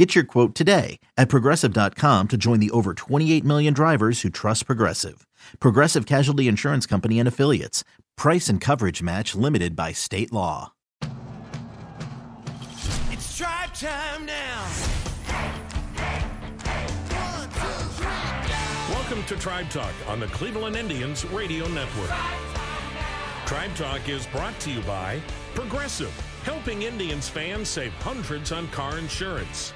Get your quote today at progressive.com to join the over 28 million drivers who trust Progressive. Progressive Casualty Insurance Company and Affiliates. Price and coverage match limited by state law. It's drive time now. Welcome to Tribe Talk on the Cleveland Indians Radio Network. Tribe Talk is brought to you by Progressive, helping Indians fans save hundreds on car insurance.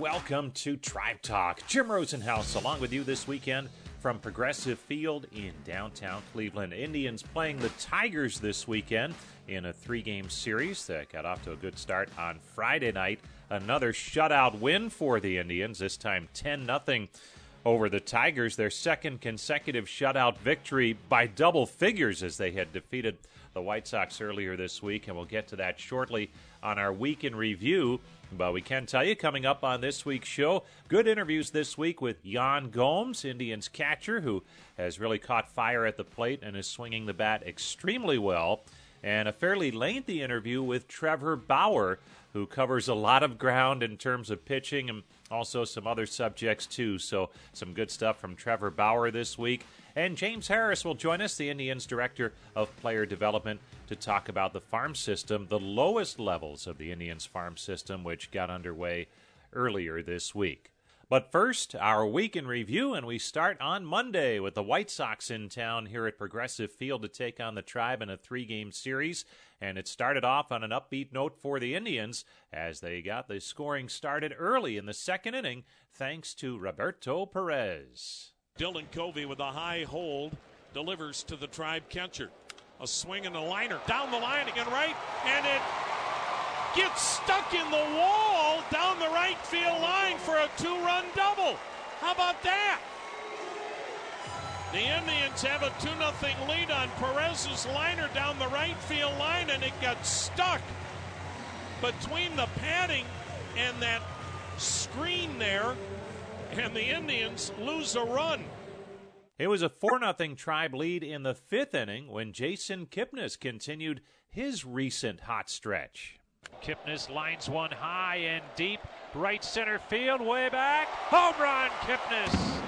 Welcome to Tribe Talk. Jim Rosenhaus along with you this weekend from Progressive Field in downtown Cleveland. Indians playing the Tigers this weekend in a three game series that got off to a good start on Friday night. Another shutout win for the Indians, this time 10 0 over the Tigers. Their second consecutive shutout victory by double figures as they had defeated the White Sox earlier this week, and we'll get to that shortly on our week in review. But we can tell you coming up on this week's show, good interviews this week with Yan Gomes, Indians catcher, who has really caught fire at the plate and is swinging the bat extremely well. And a fairly lengthy interview with Trevor Bauer, who covers a lot of ground in terms of pitching and also some other subjects too. So, some good stuff from Trevor Bauer this week. And James Harris will join us, the Indians Director of Player Development, to talk about the farm system, the lowest levels of the Indians farm system, which got underway earlier this week. But first, our week in review, and we start on Monday with the White Sox in town here at Progressive Field to take on the Tribe in a three game series. And it started off on an upbeat note for the Indians as they got the scoring started early in the second inning thanks to Roberto Perez. Dylan Covey with a high hold delivers to the Tribe catcher. A swing and a liner down the line again, right, and it gets stuck in the wall down the right field line for a two run double. How about that? The Indians have a 2 0 lead on Perez's liner down the right field line, and it got stuck between the padding and that screen there, and the Indians lose a run. It was a 4 0 Tribe lead in the fifth inning when Jason Kipnis continued his recent hot stretch. Kipnis lines one high and deep, right center field, way back. Home run, Kipnis.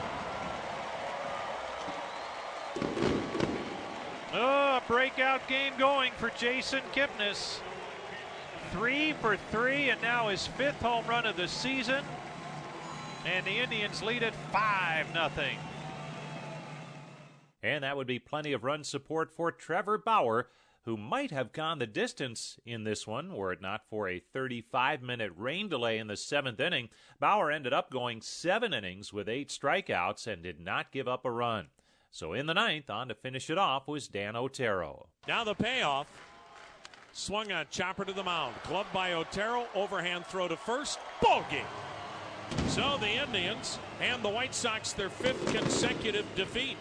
Oh, a breakout game going for Jason Kipnis. Three for three, and now his fifth home run of the season. And the Indians lead it 5 0. And that would be plenty of run support for Trevor Bauer, who might have gone the distance in this one were it not for a 35 minute rain delay in the seventh inning. Bauer ended up going seven innings with eight strikeouts and did not give up a run. So in the ninth, on to finish it off was Dan Otero. Now the payoff. Swung on chopper to the mound. Clubbed by Otero. Overhand throw to first. Ball game. So the Indians and the White Sox their fifth consecutive defeat.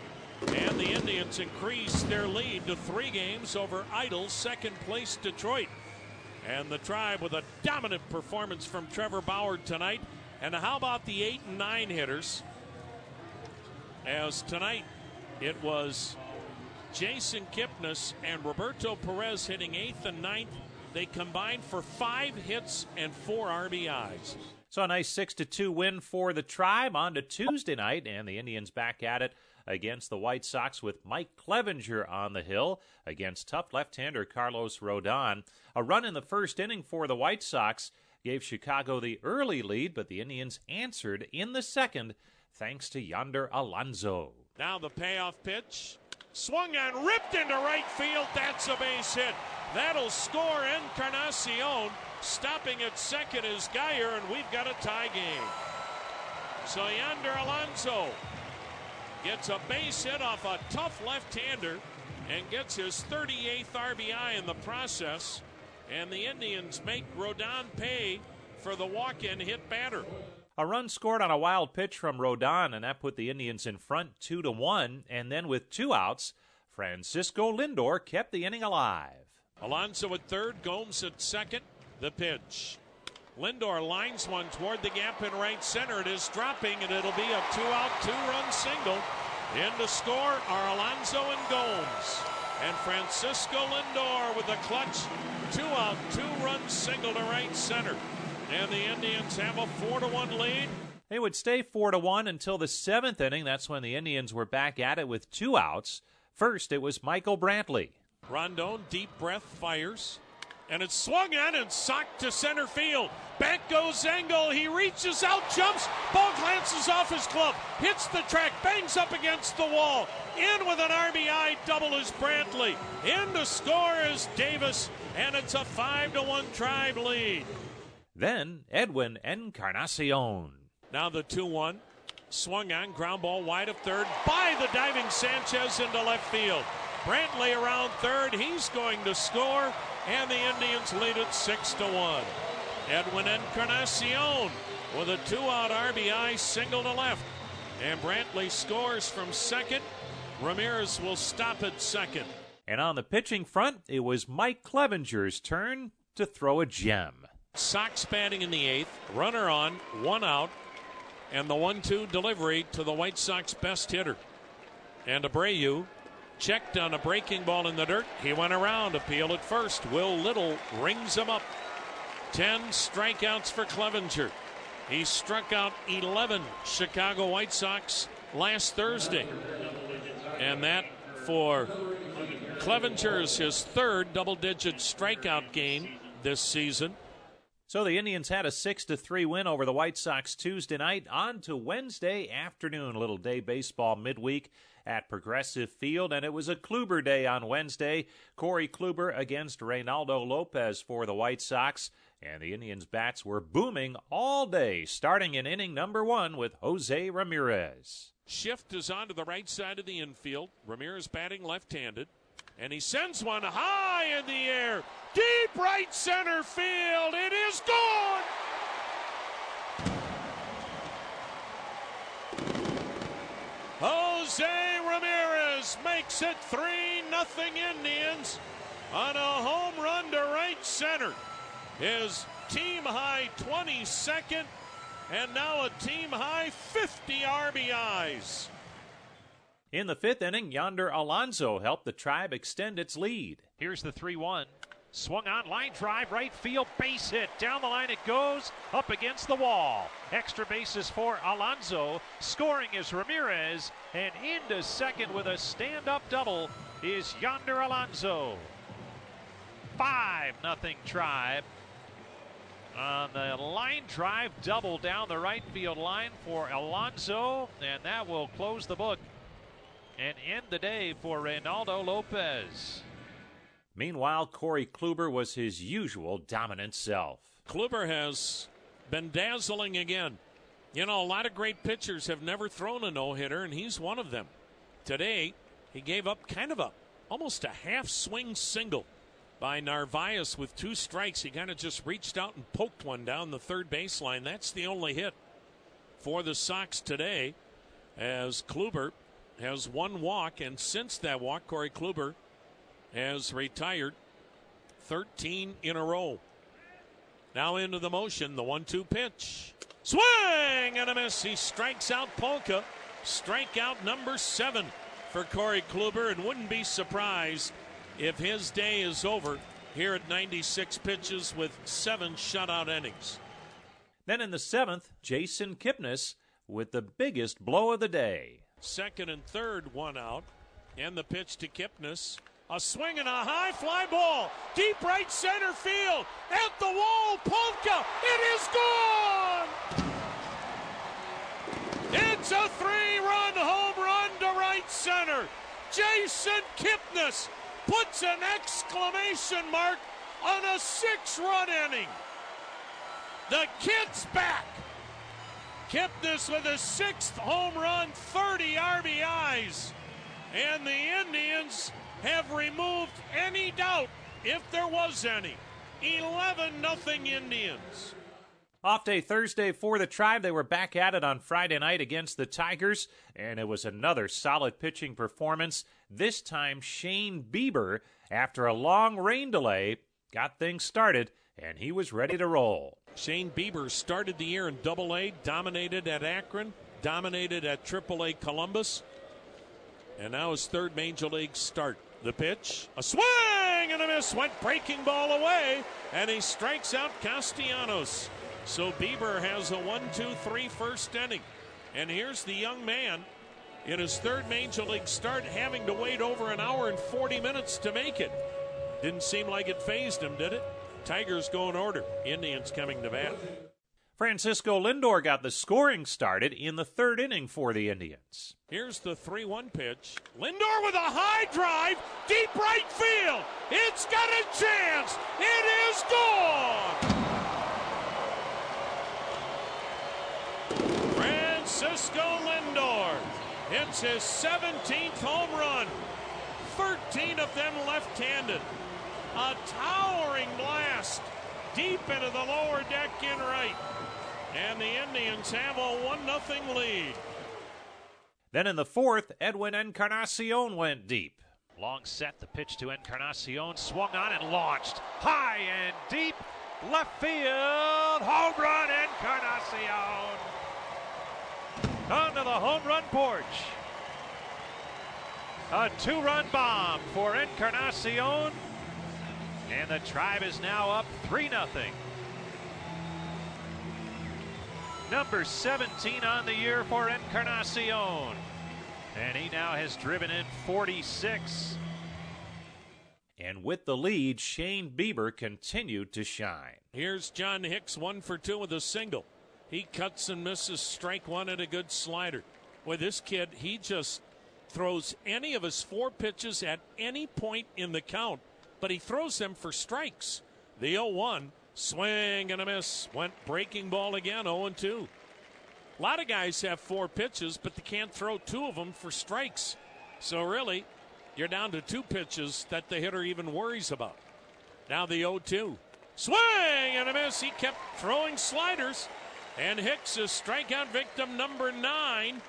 And the Indians increase their lead to three games over idle second place Detroit. And the Tribe with a dominant performance from Trevor Bauer tonight. And how about the eight and nine hitters? As tonight it was Jason Kipnis and Roberto Perez hitting eighth and ninth. They combined for five hits and four RBIs. So a nice six to two win for the Tribe on to Tuesday night, and the Indians back at it against the White Sox with Mike Clevinger on the hill against tough left-hander Carlos Rodon. A run in the first inning for the White Sox gave Chicago the early lead, but the Indians answered in the second thanks to Yonder Alonso. Now the payoff pitch. Swung and ripped into right field. That's a base hit. That'll score Encarnacion. Stopping at second is Guyer, and we've got a tie game. So Yonder Alonso gets a base hit off a tough left-hander and gets his 38th RBI in the process. And the Indians make Rodon pay for the walk-in hit batter. A run scored on a wild pitch from Rodon, and that put the Indians in front two to one. And then with two outs, Francisco Lindor kept the inning alive. Alonso at third, Gomes at second. The pitch. Lindor lines one toward the gap in right center. It is dropping, and it'll be a two out, two run single. In to score are Alonso and Gomes. And Francisco Lindor with a clutch two out, two run single to right center. And the Indians have a 4 to 1 lead. They would stay 4 to 1 until the seventh inning. That's when the Indians were back at it with two outs. First, it was Michael Brantley. Rodon, deep breath, fires. And it's swung on and socked to center field. Back goes Engel. He reaches out, jumps. Ball glances off his glove. Hits the track, bangs up against the wall. In with an RBI double is Brantley. In to score is Davis. And it's a 5 to 1 tribe lead. Then Edwin Encarnacion. Now the 2 1. Swung on, ground ball wide of third by the diving Sanchez into left field. Brantley around third. He's going to score, and the Indians lead it 6 to 1. Edwin Encarnacion with a two out RBI single to left. And Brantley scores from second. Ramirez will stop at second. And on the pitching front, it was Mike Clevinger's turn to throw a gem. Sox batting in the eighth. Runner on, one out, and the 1 2 delivery to the White Sox best hitter. And Abreu checked on a breaking ball in the dirt. He went around, appeal at first. Will Little rings him up. 10 strikeouts for Clevinger. He struck out 11 Chicago White Sox last Thursday. And that for Clevinger is his third double digit strikeout game this season. So the Indians had a 6 to 3 win over the White Sox Tuesday night. On to Wednesday afternoon, little day baseball midweek at Progressive Field, and it was a Kluber day on Wednesday. Corey Kluber against Reynaldo Lopez for the White Sox, and the Indians' bats were booming all day, starting in inning number one with Jose Ramirez. Shift is on to the right side of the infield. Ramirez batting left handed. And he sends one high in the air. Deep right center field. It is gone. Jose Ramirez makes it 3 nothing Indians on a home run to right center. His team high 22nd and now a team high 50 RBIs. In the fifth inning, Yonder Alonso helped the tribe extend its lead. Here's the 3 1. Swung on, line drive, right field, base hit. Down the line it goes, up against the wall. Extra bases for Alonso. Scoring is Ramirez, and into second with a stand up double is Yonder Alonso. 5 nothing tribe. On the line drive double down the right field line for Alonso, and that will close the book and end the day for Reynaldo Lopez. Meanwhile, Corey Kluber was his usual dominant self. Kluber has been dazzling again. You know, a lot of great pitchers have never thrown a no hitter, and he's one of them. Today, he gave up kind of a almost a half swing single by Narvaez with two strikes. He kind of just reached out and poked one down the third baseline. That's the only hit for the Sox today, as Kluber has one walk, and since that walk, Corey Kluber has retired 13 in a row. Now into the motion, the one two pitch. Swing and a miss. He strikes out Palka. Strikeout number seven for Corey Kluber, and wouldn't be surprised if his day is over here at 96 pitches with seven shutout innings. Then in the seventh, Jason Kipnis with the biggest blow of the day. Second and third, one out. And the pitch to Kipnis. A swing and a high fly ball. Deep right center field. At the wall. Palka. It is gone. It's a three run home run to right. center. Jason Kipnis puts an exclamation mark on a six run inning. The kid's back. Kipnis with a sixth home run, 30 RBIs. And the Indians have removed any doubt, if there was any. 11 nothing Indians. Off day Thursday for the Tribe. They were back at it on Friday night against the Tigers, and it was another solid pitching performance. This time, Shane Bieber, after a long rain delay, got things started, and he was ready to roll. Shane Bieber started the year in Double A, dominated at Akron, dominated at Triple A Columbus, and now his third major league start. The pitch, a swing and a miss, went breaking ball away, and he strikes out Castellanos. So Bieber has a 1 2 3 first inning. And here's the young man in his third major league start having to wait over an hour and 40 minutes to make it. Didn't seem like it fazed him, did it? Tigers go in order. Indians coming to bat. Francisco Lindor got the scoring started in the third inning for the Indians. Here's the 3 1 pitch. Lindor with a high drive, deep right field. It's got a chance. It is gone. Francisco Lindor hits his 17th home run, 13 of them left handed. A towering blast deep into the lower deck in right. And the Indians have a 1 0 lead. Then in the fourth, Edwin Encarnacion went deep. Long set, the pitch to Encarnacion, swung on and launched. High and deep, left field, home run, Encarnacion onto the home run porch. A two run bomb for Encarnacion. And the tribe is now up 3 0. Number 17 on the year for Encarnacion. And he now has driven in 46. And with the lead, Shane Bieber continued to shine. Here's John Hicks, one for two with a single. He cuts and misses strike one and a good slider. With this kid, he just throws any of his four pitches at any point in the count, but he throws them for strikes. The 0 1, swing and a miss, went breaking ball again, 0 2. A lot of guys have four pitches, but they can't throw two of them for strikes. So, really, you're down to two pitches that the hitter even worries about. Now the 0 2. Swing and a miss. He kept throwing sliders. And Hicks is strikeout victim number nine.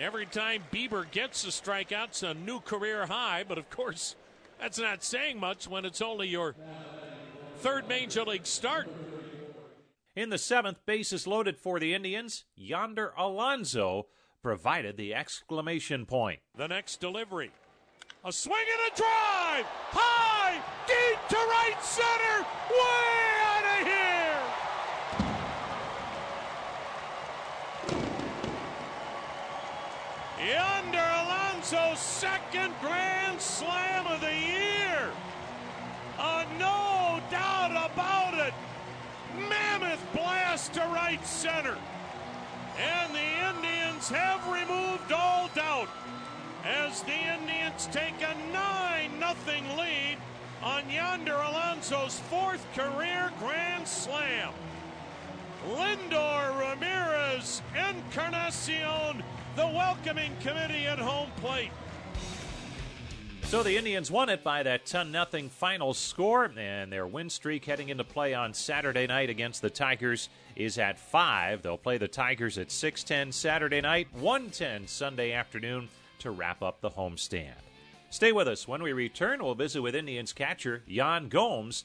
Every time Bieber gets a strikeout, it's a new career high. But of course, that's not saying much when it's only your third major league start. In the seventh, bases loaded for the Indians. Yonder Alonso provided the exclamation point. The next delivery. A swing and a drive! High! Deep to right center! Way out of here! Yonder Alonso's second grand slam of the year. Uh, no doubt about it. Mammoth blast to right center. And the Indians have removed all doubt as the Indians take a 9 0 lead on Yonder Alonso's fourth career grand slam. Lindor Ramirez Encarnacion the welcoming committee at home plate. So the Indians won it by that 10 0 final score, and their win streak heading into play on Saturday night against the Tigers is at 5. They'll play the Tigers at 6:10 Saturday night, 1:10 Sunday afternoon to wrap up the homestand. Stay with us. When we return, we'll visit with Indians catcher Yan Gomes.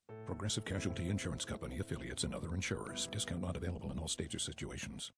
Progressive Casualty Insurance Company affiliates and other insurers. Discount not available in all states or situations.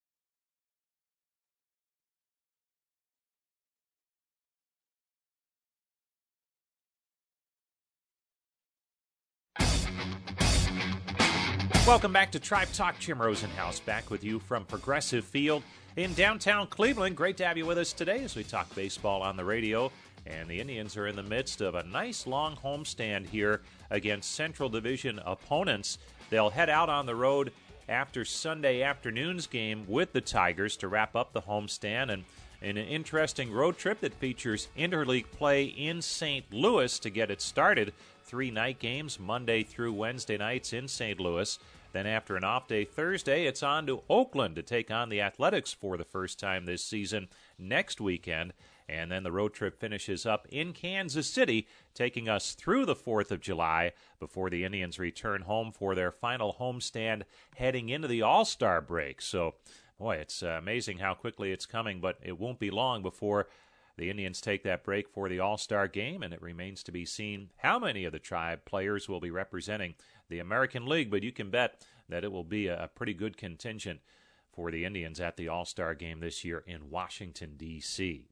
Welcome back to Tribe Talk. Jim Rosenhaus back with you from Progressive Field in downtown Cleveland. Great to have you with us today as we talk baseball on the radio and the Indians are in the midst of a nice long homestand here against Central Division opponents. They'll head out on the road after Sunday afternoon's game with the Tigers to wrap up the homestand and an interesting road trip that features interleague play in St. Louis to get it started. Three night games, Monday through Wednesday nights in St. Louis. Then, after an off day Thursday, it's on to Oakland to take on the Athletics for the first time this season next weekend. And then the road trip finishes up in Kansas City, taking us through the 4th of July before the Indians return home for their final homestand heading into the All Star break. So, boy, it's uh, amazing how quickly it's coming, but it won't be long before the Indians take that break for the All Star game, and it remains to be seen how many of the tribe players will be representing the American League. But you can bet that it will be a pretty good contingent for the Indians at the All Star game this year in Washington, D.C.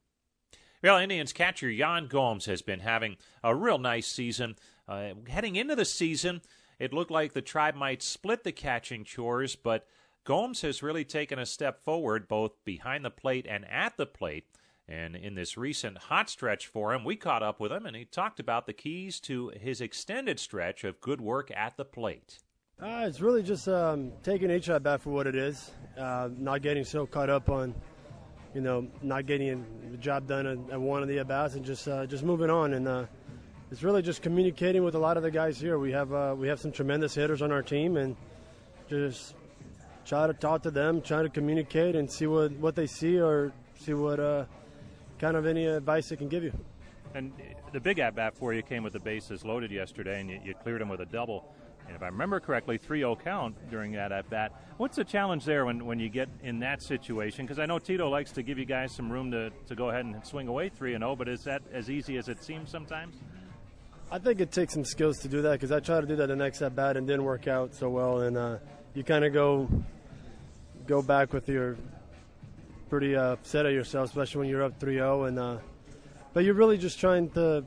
Well, Indians catcher Yan Gomes has been having a real nice season. Uh, heading into the season, it looked like the tribe might split the catching chores, but Gomes has really taken a step forward both behind the plate and at the plate. And in this recent hot stretch for him, we caught up with him and he talked about the keys to his extended stretch of good work at the plate. Uh, it's really just um, taking each at bat for what it is, uh, not getting so caught up on, you know, not getting the job done at, one of the at bats, and just uh, just moving on. And uh, it's really just communicating with a lot of the guys here. We have uh, we have some tremendous hitters on our team, and just try to talk to them, try to communicate, and see what what they see or see what uh, kind of any advice they can give you. And the big at bat for you came with the bases loaded yesterday, and you, you cleared them with a double. And if I remember correctly, 3 0 count during that at bat. What's the challenge there when, when you get in that situation? Because I know Tito likes to give you guys some room to, to go ahead and swing away 3 0, but is that as easy as it seems sometimes? I think it takes some skills to do that because I tried to do that the next at bat and didn't work out so well. And uh, you kind of go go back with your pretty uh, upset at yourself, especially when you're up 3 0. And, uh, but you're really just trying to,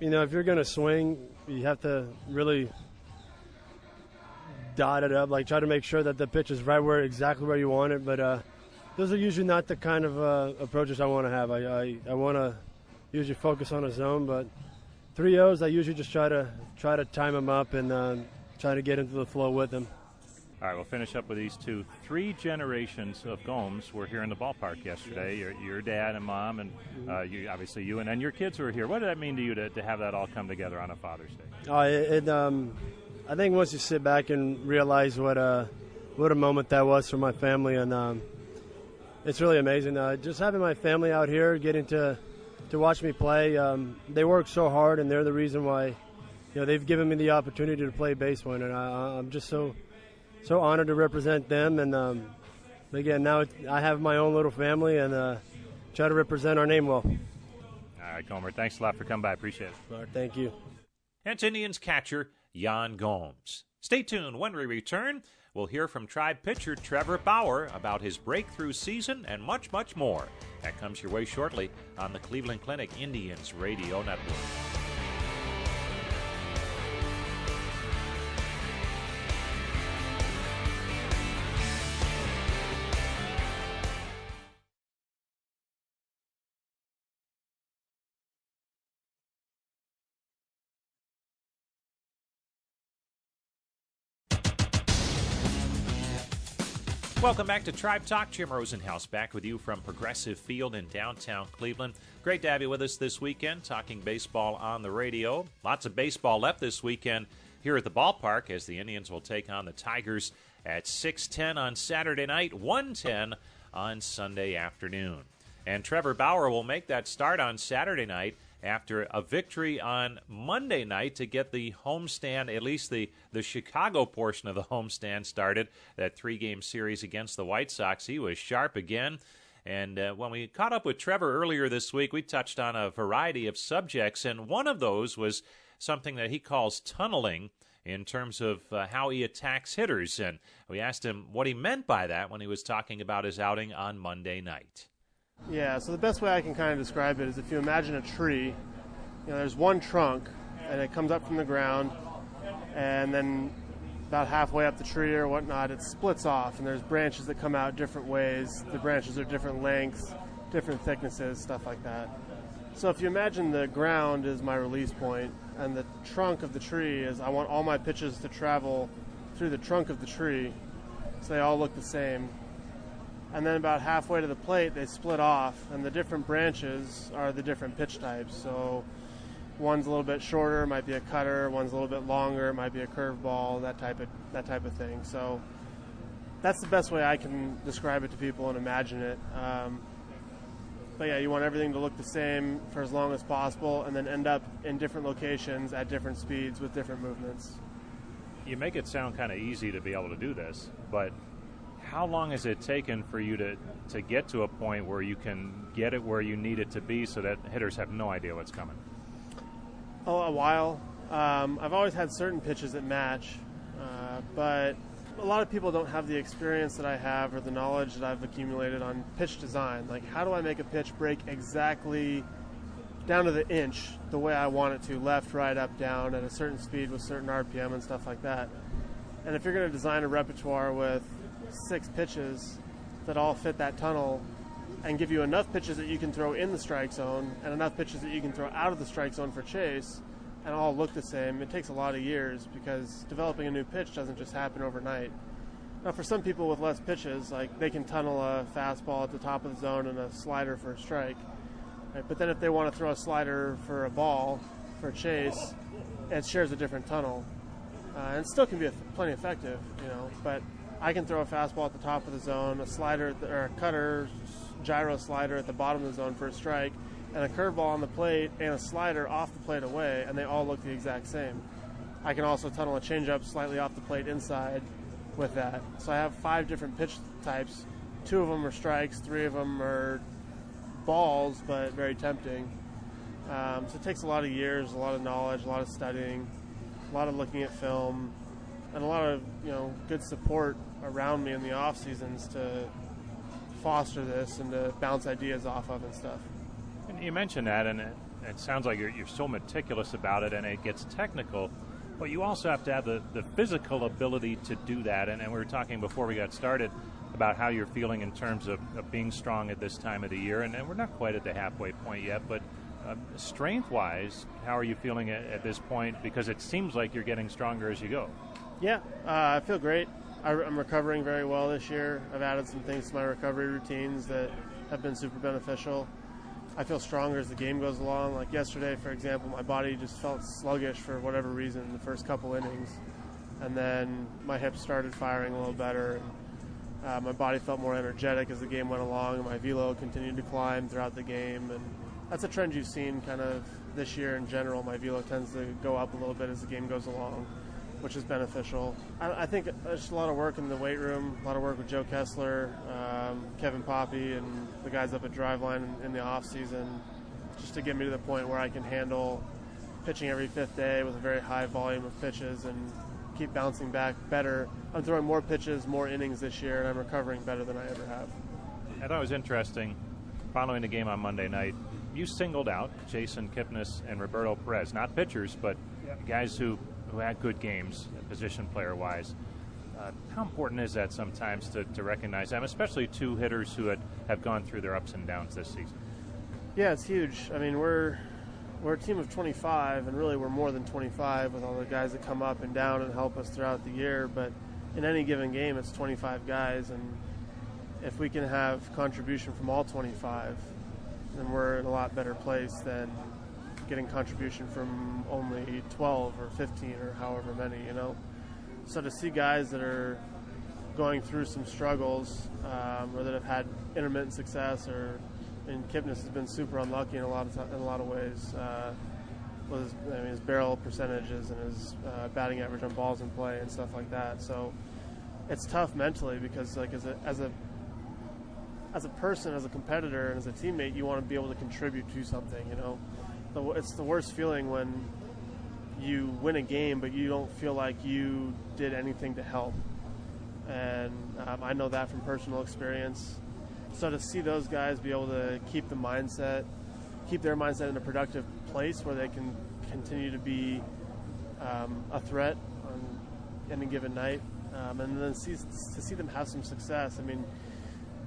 you know, if you're going to swing, you have to really dot it up, like try to make sure that the pitch is right where exactly where you want it. But uh, those are usually not the kind of uh, approaches I want to have. I, I, I want to usually focus on a zone, but three O's I usually just try to try to time them up and uh, try to get into the flow with them. All right, we'll finish up with these two. Three generations of Gomes were here in the ballpark yesterday. Your, your dad and mom, and uh, you, obviously you, and, and your kids were here. What did that mean to you to, to have that all come together on a Father's Day? Uh, it, it, um, I think once you sit back and realize what a what a moment that was for my family, and um, it's really amazing. Uh, just having my family out here, getting to to watch me play. Um, they work so hard, and they're the reason why. You know, they've given me the opportunity to play baseball, and I, I'm just so so honored to represent them. And um, again, now I have my own little family, and uh, try to represent our name well. All right, Comer. thanks a lot for coming by. Appreciate it. All right, thank you. That's Indians catcher Yan Gomes. Stay tuned when we return. We'll hear from Tribe pitcher Trevor Bauer about his breakthrough season and much, much more. That comes your way shortly on the Cleveland Clinic Indians Radio Network. Welcome back to Tribe Talk. Jim Rosenhaus back with you from Progressive Field in downtown Cleveland. Great to have you with us this weekend, talking baseball on the radio. Lots of baseball left this weekend here at the ballpark as the Indians will take on the Tigers at 6:10 on Saturday night, 1:10 on Sunday afternoon. And Trevor Bauer will make that start on Saturday night after a victory on Monday night to get the homestand, at least the, the Chicago portion of the homestand started, that three game series against the White Sox. He was sharp again. And uh, when we caught up with Trevor earlier this week, we touched on a variety of subjects, and one of those was something that he calls tunneling in terms of uh, how he attacks hitters. And we asked him what he meant by that when he was talking about his outing on Monday night. Yeah, so the best way I can kind of describe it is if you imagine a tree, you know, there's one trunk and it comes up from the ground and then about halfway up the tree or whatnot, it splits off, and there's branches that come out different ways. The branches are different lengths, different thicknesses, stuff like that. So if you imagine the ground is my release point, and the trunk of the tree is I want all my pitches to travel through the trunk of the tree, so they all look the same. And then about halfway to the plate, they split off, and the different branches are the different pitch types. So one's a little bit shorter, might be a cutter. One's a little bit longer, might be a curveball. That type of that type of thing. So that's the best way I can describe it to people and imagine it. Um, but yeah, you want everything to look the same for as long as possible, and then end up in different locations at different speeds with different movements. You make it sound kind of easy to be able to do this, but how long has it taken for you to, to get to a point where you can get it where you need it to be so that hitters have no idea what's coming? Oh, a while. Um, I've always had certain pitches that match, uh, but a lot of people don't have the experience that I have or the knowledge that I've accumulated on pitch design. Like, how do I make a pitch break exactly down to the inch the way I want it to, left, right, up, down, at a certain speed with certain RPM and stuff like that. And if you're going to design a repertoire with six pitches that all fit that tunnel and give you enough pitches that you can throw in the strike zone and enough pitches that you can throw out of the strike zone for chase and all look the same, it takes a lot of years because developing a new pitch doesn't just happen overnight. Now, for some people with less pitches, like they can tunnel a fastball at the top of the zone and a slider for a strike. Right? But then if they want to throw a slider for a ball, for a chase, it shares a different tunnel. Uh, and still can be plenty effective, you know. But I can throw a fastball at the top of the zone, a slider the, or a cutter, gyro slider at the bottom of the zone for a strike, and a curveball on the plate and a slider off the plate away, and they all look the exact same. I can also tunnel a changeup slightly off the plate inside with that. So I have five different pitch types. Two of them are strikes, three of them are balls, but very tempting. Um, so it takes a lot of years, a lot of knowledge, a lot of studying, a lot of looking at film, and a lot of you know good support around me in the off seasons to foster this and to bounce ideas off of and stuff. And you mentioned that, and it, it sounds like you're, you're so meticulous about it, and it gets technical. But you also have to have the, the physical ability to do that. And, and we were talking before we got started about how you're feeling in terms of, of being strong at this time of the year. And, and we're not quite at the halfway point yet, but uh, strength wise, how are you feeling at, at, this point? Because it seems like you're getting stronger as you go. Yeah, uh, I feel great. I, I'm recovering very well this year. I've added some things to my recovery routines that have been super beneficial. I feel stronger as the game goes along. Like yesterday, for example, my body just felt sluggish for whatever reason in the first couple innings, and then my hips started firing a little better. And, uh, my body felt more energetic as the game went along, and my velo continued to climb throughout the game. And that's a trend you've seen kind of this year in general. My velo tends to go up a little bit as the game goes along which is beneficial. I, I, think there's a lot of work in the weight room, a lot of work with Joe Kessler, um, Kevin Poppy, and the guys up at Driveline in, in the off season, just to get me to the point where I can handle pitching every fifth day with a very high volume of pitches and keep bouncing back better. I'm throwing more pitches, more innings this year, and I'm recovering better than I ever have. I thought it was interesting. Following the game on Monday night, you singled out Jason Kipnis and Roberto Perez, not pitchers, but guys who who had good games, position player wise. Uh, how important is that sometimes to, to recognize them, especially two hitters who had, have gone through their ups and downs this season? Yeah, it's huge. I mean, we're we're a team of 25, and really we're more than 25 with all the guys that come up and down and help us throughout the year. But in any given game, it's 25 guys, and if we can have contribution from all 25, then we're in a lot better place than getting contribution from only 12 or 15 or however many, you know. So to see guys that are going through some struggles um, or that have had intermittent success or and Kipnis has been super unlucky in a lot of in a lot of ways. Uh, with his, I mean, his barrel percentages and his uh, batting average on balls in play and stuff like that. So it's tough mentally because like as a as a as a person, as a competitor, and as a teammate, you want to be able to contribute to something. You know, the it's the worst feeling when you win a game, but you don't feel like you did anything to help. And um, I know that from personal experience. So to see those guys be able to keep the mindset, keep their mindset in a productive place where they can continue to be um, a threat on any given night, um, and then see, to see them have some success. I mean,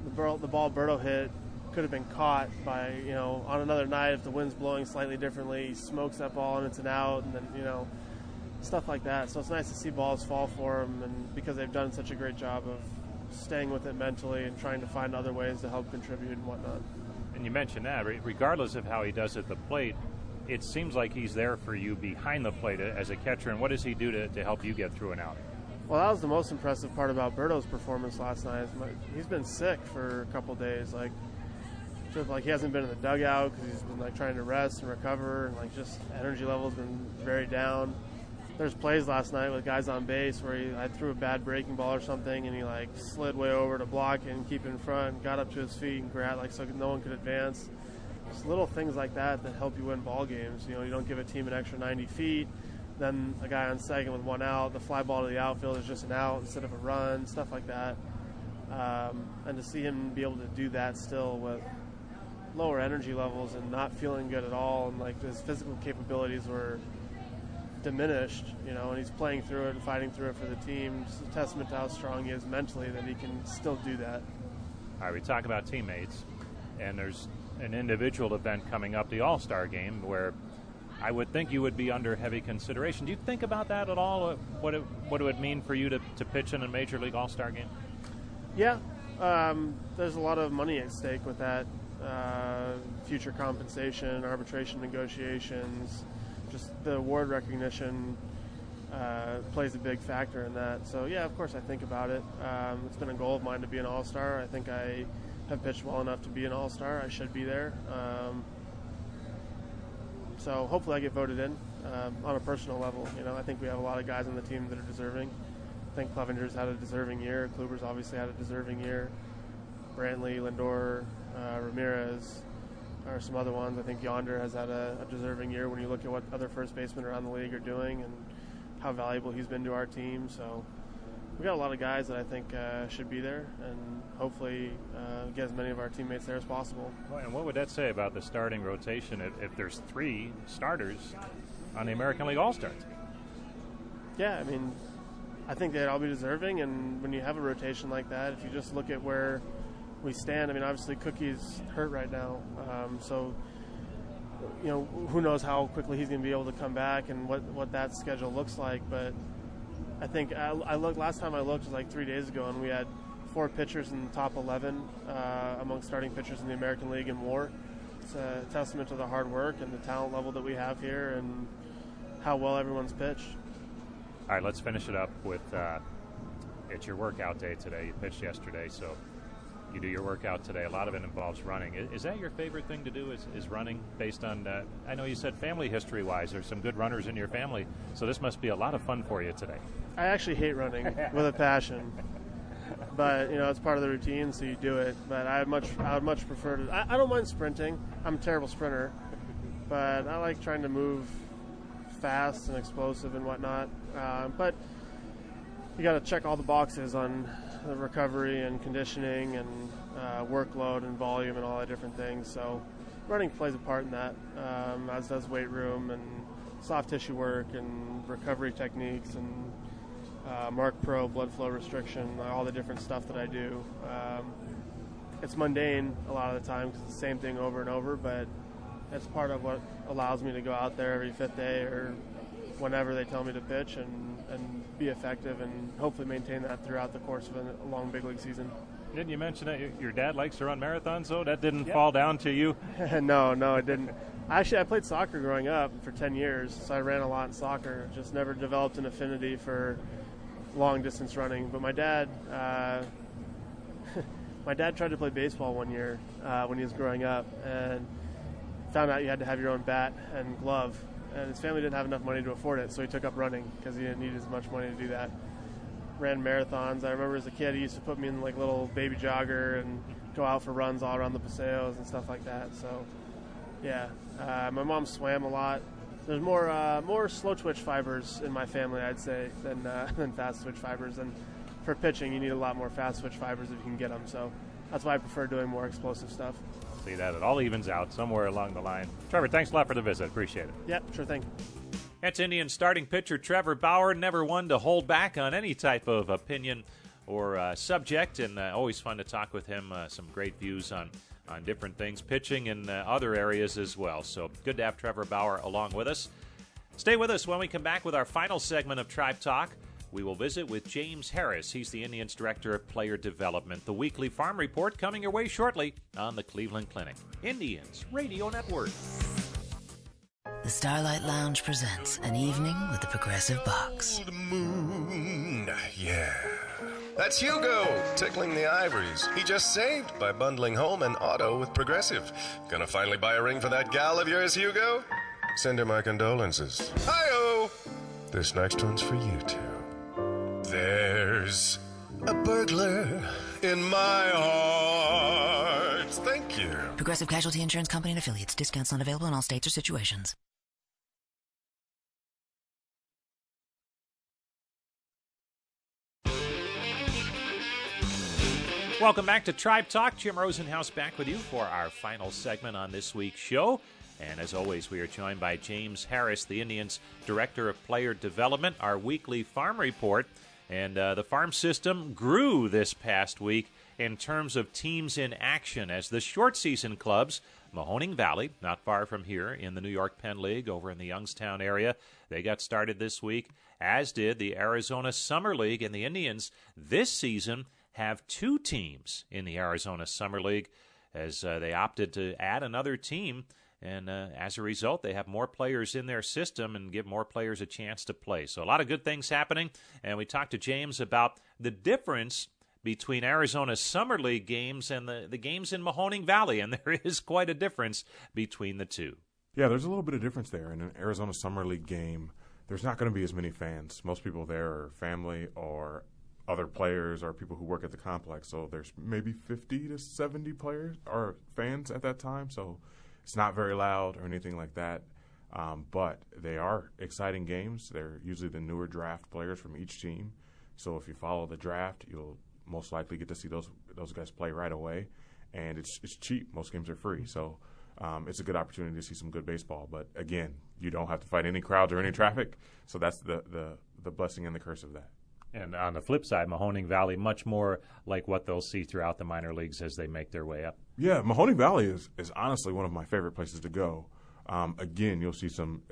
the, ball, the ball Berto hit could have been caught by you know on another night if the wind's blowing slightly differently, he smokes that ball and it's an out, and then you know stuff like that. So it's nice to see balls fall for him, and because they've done such a great job of staying with it mentally and trying to find other ways to help contribute and whatnot. And you mentioned that, regardless of how he does at the plate, it seems like he's there for you behind the plate as a catcher. And what does he do to, to help you get through an out? Well, that was the most impressive part about Berto's performance last night. He's been sick for a couple days. Like, like he hasn't been in the dugout because he's been like trying to rest and recover, and like just energy levels been very down there's plays last night with guys on base where he, I threw a bad breaking ball or something, and he like slid way over to block and keep in front, got up to his feet and grabbed like so no one could advance. Just little things like that that help you win ball games. You know, you don't give a team an extra 90 feet. Then a guy on second with one out, the fly ball to the outfield is just an out instead of a run, stuff like that. Um, and to see him be able to do that still with lower energy levels and not feeling good at all, and like his physical capabilities were diminished, you know, and he's playing through it and fighting through it for the team. It's a testament to how strong he is mentally that he can still do that. All right, we talk about teammates, and there's an individual event coming up, the All Star game, where I would think you would be under heavy consideration. Do you think about that at all? What it, what it would mean for you to, to pitch in a Major League All Star game? Yeah, um, there's a lot of money at stake with that. Uh, future compensation, arbitration negotiations, just the award recognition uh, plays a big factor in that. So yeah, of course I think about it. Um, it's been a goal of mine to be an All Star. I think I have pitched well enough to be an All Star. I should be there. Um, so hopefully I get voted in um, on a personal level. You know, I think we have a lot of guys on the team that are deserving. I think Clevinger's had a deserving year. Kluber's obviously had a deserving year. Brantley, Lindor, uh, Ramirez, or some other ones. I think Yonder has had a, a, deserving year when you look at what other first basemen around the league are doing and how valuable he's been to our team. So we've got a lot of guys that I think uh, should be there, and hopefully uh, get as many of our teammates there as possible. Well, and what would that say about the starting rotation if, if there's three starters on the American League All Star team? Yeah, I mean, I think they'd all be deserving, and when you have a rotation like that, if you just look at where we stand. I mean, obviously Cookie's hurt right now, um, so you know who knows how quickly he's going to be able to come back and what what that schedule looks like. But I think I, I looked last time I looked was like three days ago, and we had four pitchers in the top 11 uh, among starting pitchers in the American League in WAR. It's a testament to the hard work and the talent level that we have here, and how well everyone's pitched. All right, let's finish it up with. Uh, it's your workout day today. You pitched yesterday, so you do your workout today. A lot of it involves running. Is, that your favorite thing to do? Is, is running based on? Uh, I know you said family history wise. There's some good runners in your family, so this must be a lot of fun for you today. I actually hate running with a passion, but you know it's part of the routine, so you do it. But I much I would much prefer to. I, I don't mind sprinting. I'm a terrible sprinter, but I like trying to move fast and explosive and whatnot. Uh, but you got to check all the boxes on the recovery and conditioning and uh, workload and volume and all that different things. So running plays a part in that, um, as does weight room and soft tissue work and recovery techniques and uh, Marc Pro blood flow restriction, all the different stuff that I do. Um, it's mundane a lot of the time because it's the same thing over and over, but it's part of what allows me to go out there every fifth day or whenever they tell me to pitch and, and be effective and hopefully maintain that throughout the course of a long big league season. Didn't you mention that your dad likes to run marathons, though? That didn't yep. fall down to you? no, no, it didn't. Actually, I played soccer growing up for 10 years, so I ran a lot in soccer. Just never developed an affinity for long distance running. But my dad, uh, my dad tried to play baseball one year uh, when he was growing up, and found out you had to have your own bat and glove and his family didn't have enough money to afford it, so he took up running because he didn't need as much money to do that. Ran marathons. I remember as a kid, he used to put me in like little baby jogger and go out for runs all around the paseos and stuff like that. So, yeah, uh, my mom swam a lot. There's more uh, more slow twitch fibers in my family, I'd say, than uh, than fast twitch fibers. And for pitching, you need a lot more fast twitch fibers if you can get them. So that's why I prefer doing more explosive stuff see that it all evens out somewhere along the line. Trevor, thanks a lot for the visit. Appreciate it. Yep, sure thing. That's Indian starting pitcher Trevor Bauer, never one to hold back on any type of opinion or uh, subject, and uh, always fun to talk with him. Uh, some great views on, on different things, pitching and uh, other areas as well. So good to have Trevor Bauer along with us. Stay with us when we come back with our final segment of Tribe Talk. We will visit with James Harris. He's the Indians Director of Player Development. The weekly farm report coming your way shortly on the Cleveland Clinic. Indians Radio Network. The Starlight Lounge presents an evening with the Progressive Box. Moon, yeah. That's Hugo tickling the ivories. He just saved by bundling home and auto with Progressive. Gonna finally buy a ring for that gal of yours, Hugo? Send her my condolences. Hi-oh! This next one's for you two. There's a burglar in my heart. Thank you. Progressive Casualty Insurance Company and affiliates. Discounts not available in all states or situations. Welcome back to Tribe Talk. Jim Rosenhaus back with you for our final segment on this week's show. And as always, we are joined by James Harris, the Indians Director of Player Development, our weekly farm report. And uh, the farm system grew this past week in terms of teams in action as the short season clubs, Mahoning Valley, not far from here in the New York Penn League over in the Youngstown area, they got started this week, as did the Arizona Summer League. And the Indians this season have two teams in the Arizona Summer League as uh, they opted to add another team. And uh, as a result, they have more players in their system and give more players a chance to play. So, a lot of good things happening. And we talked to James about the difference between Arizona's Summer League games and the, the games in Mahoning Valley. And there is quite a difference between the two. Yeah, there's a little bit of difference there. In an Arizona Summer League game, there's not going to be as many fans. Most people there are family or other players or people who work at the complex. So there's maybe 50 to 70 players or fans at that time. So it's not very loud or anything like that. Um, but they are exciting games. They're usually the newer draft players from each team. So if you follow the draft, you'll most likely get to see those those guys play right away. And it's it's cheap. Most games are free. So um, it's a good opportunity to see some good baseball. But again, you don't have to fight any crowds or any traffic. So that's the the, the blessing and the curse of that. And on the flip side, Mahoning Valley, much more like what they'll see throughout the minor leagues as they make their way up. Yeah, Mahoning Valley is, is honestly one of my favorite places to go. Um, again, you'll see some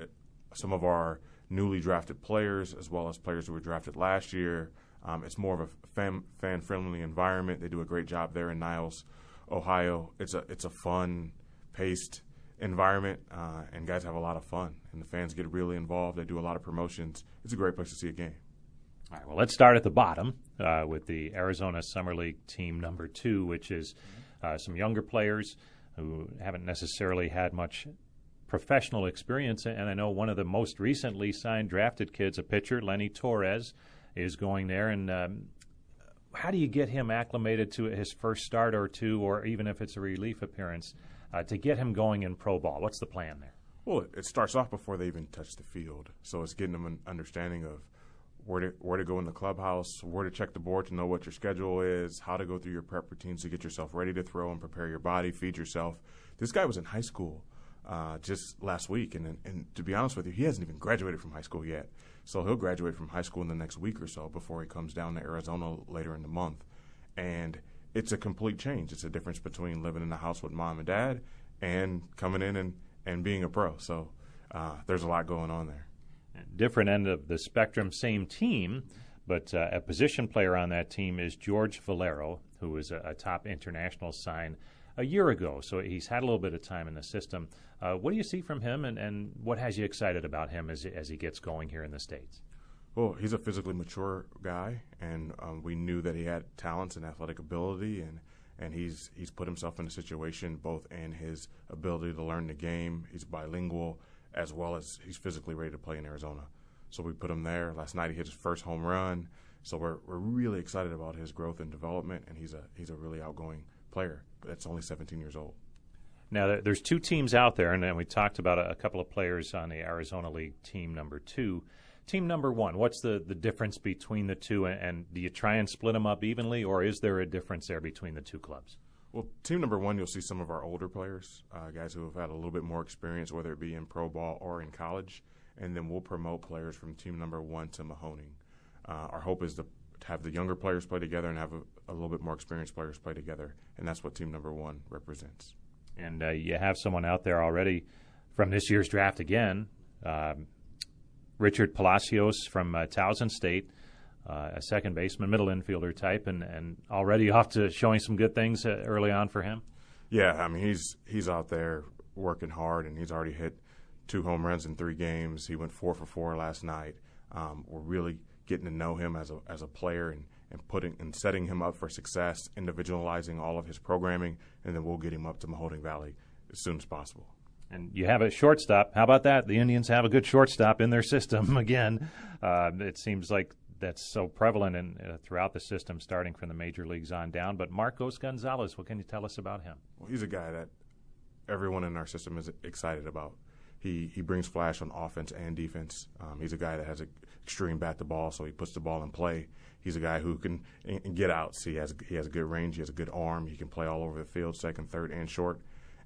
some of our newly drafted players as well as players who were drafted last year. Um, it's more of a fan, fan friendly environment. They do a great job there in Niles, Ohio. It's a it's a fun paced environment, uh, and guys have a lot of fun, and the fans get really involved. They do a lot of promotions. It's a great place to see a game. All right, well, let's start at the bottom uh, with the Arizona Summer League team number two, which is uh, some younger players who haven't necessarily had much professional experience. And I know one of the most recently signed drafted kids, a pitcher, Lenny Torres, is going there. And um, how do you get him acclimated to his first start or two, or even if it's a relief appearance, uh, to get him going in pro ball? What's the plan there? Well, it starts off before they even touch the field. So it's getting them an understanding of – where to where to go in the clubhouse, where to check the board to know what your schedule is, how to go through your prep routines to get yourself ready to throw and prepare your body, feed yourself. This guy was in high school uh, just last week, and and to be honest with you, he hasn't even graduated from high school yet. So he'll graduate from high school in the next week or so before he comes down to Arizona later in the month, and it's a complete change. It's a difference between living in the house with mom and dad and coming in and, and being a pro. So uh, there's a lot going on there different end of the spectrum, same team, but uh, a position player on that team is George Valera, who was a, a, top international sign a year ago. So he's had a little bit of time in the system. Uh, what do you see from him, and, and what has you excited about him as, as he gets going here in the States? Well, he's a physically mature guy, and um, we knew that he had talents and athletic ability, and and he's he's put himself in a situation both in his ability to learn the game. He's bilingual as well as he's physically ready to play in Arizona. So we put him there. Last night he hit his first home run. So we're we're really excited about his growth and development, and he's a he's a really outgoing player. That's only 17 years old. Now there's two teams out there, and we talked about a, a couple of players on the Arizona League team number two. Team number one, what's the, the difference between the two, and, and do you try and split them up evenly, or is there a difference there between the two clubs? Well, team number one, you'll see some of our older players, uh, guys who have had a little bit more experience, whether it be in pro ball or in college. and then we'll promote players from team number one to Mahoning. Uh, our hope is to have the younger players play together and have a, a, little bit more experienced players play together, and that's what team number one represents. And uh, you have someone out there already from this year's draft again, um, Richard Palacios from uh, Towson State. Uh, a second baseman, middle infielder type, and, and already off to showing some good things uh, early on for him. Yeah, I mean he's he's out there working hard, and he's already hit two home runs in three games. He went four for four last night. Um, we're really getting to know him as a as a player and, and putting and setting him up for success, individualizing all of his programming, and then we'll get him up to Mahoning Valley as soon as possible. And you have a shortstop. How about that? The Indians have a good shortstop in their system again. Uh, it seems like that's so prevalent in, uh, throughout the system, starting from the major leagues on down. But Marcos Gonzalez, what can you tell us about him? Well, he's a guy that everyone in our system is excited about. He he brings flash on offense and defense. Um, he's a guy that has an extreme bat to ball, so he puts the ball in play. He's a guy who can get out. So he has he has a good range. He has a good arm. He can play all over the field, second, third, and short.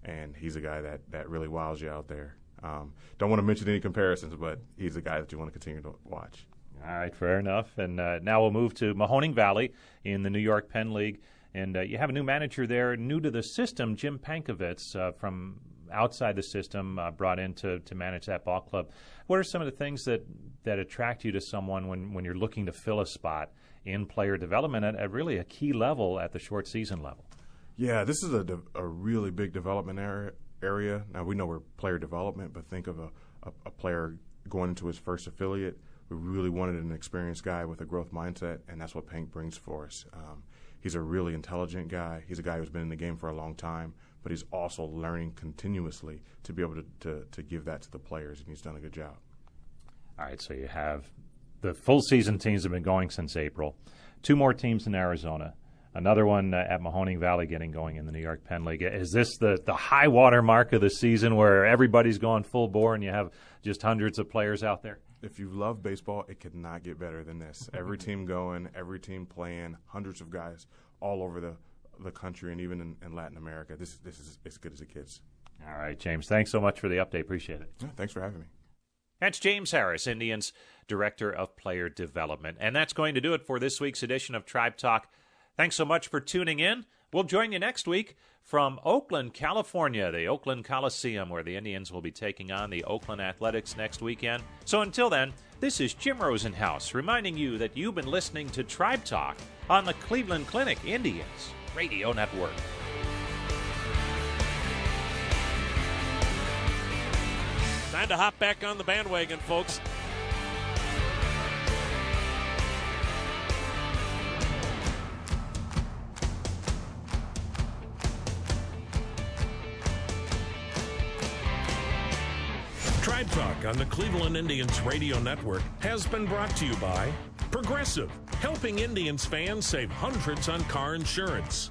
And he's a guy that that really wows you out there. Um, don't want to mention any comparisons, but he's a guy that you want to continue to watch. All right, fair enough. And uh, now we'll move to Mahoning Valley in the New York Penn League. And uh, you have a new manager there, new to the system, Jim Pankovits uh, from outside the system, uh, brought in to, to manage that ball club. What are some of the things that, that attract you to someone when, when you're looking to fill a spot in player development at, at really a key level at the short season level? Yeah, this is a, de- a really big development area, area. Now, we know we're player development, but think of a, a, a player going into his first affiliate. We really wanted an experienced guy with a growth mindset, and that's what Pink brings for us. Um, he's a really intelligent guy. He's a guy who's been in the game for a long time, but he's also learning continuously to be able to, to, to give that to the players, and he's done a good job. All right, so you have the full season teams have been going since April. Two more teams in Arizona. Another one uh, at Mahoning Valley getting going in the New York Penn League. Is this the, the high water mark of the season where everybody's going full bore and you have just hundreds of players out there? If you love baseball, it could not get better than this. Every team going, every team playing, hundreds of guys all over the the country and even in, in, Latin America. This this is as good as it gets. All right, James. Thanks so much for the update. Appreciate it. Yeah, thanks for having me. That's James Harris, Indians Director of Player Development. And that's going to do it for this week's edition of Tribe Talk. Thanks so much for tuning in. We'll join you next week from Oakland, California, the Oakland Coliseum, where the Indians will be taking on the Oakland Athletics next weekend. So until then, this is Jim Rosenhaus reminding you that you've been listening to Tribe Talk on the Cleveland Clinic Indians Radio Network. Time to hop back on the bandwagon, folks. Talk on the Cleveland Indians Radio Network has been brought to you by Progressive, helping Indians fans save hundreds on car insurance.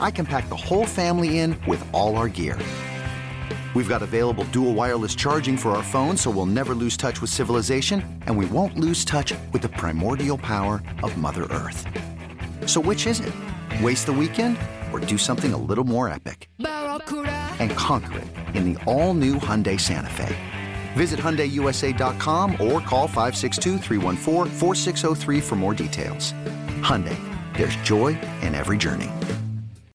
I can pack the whole family in with all our gear. We've got available dual wireless charging for our phones, so we'll never lose touch with civilization, and we won't lose touch with the primordial power of Mother Earth. So, which is it? Waste the weekend or do something a little more epic? And conquer it in the all new Hyundai Santa Fe. Visit HyundaiUSA.com or call 562 for more details. Hyundai, there's joy in every journey.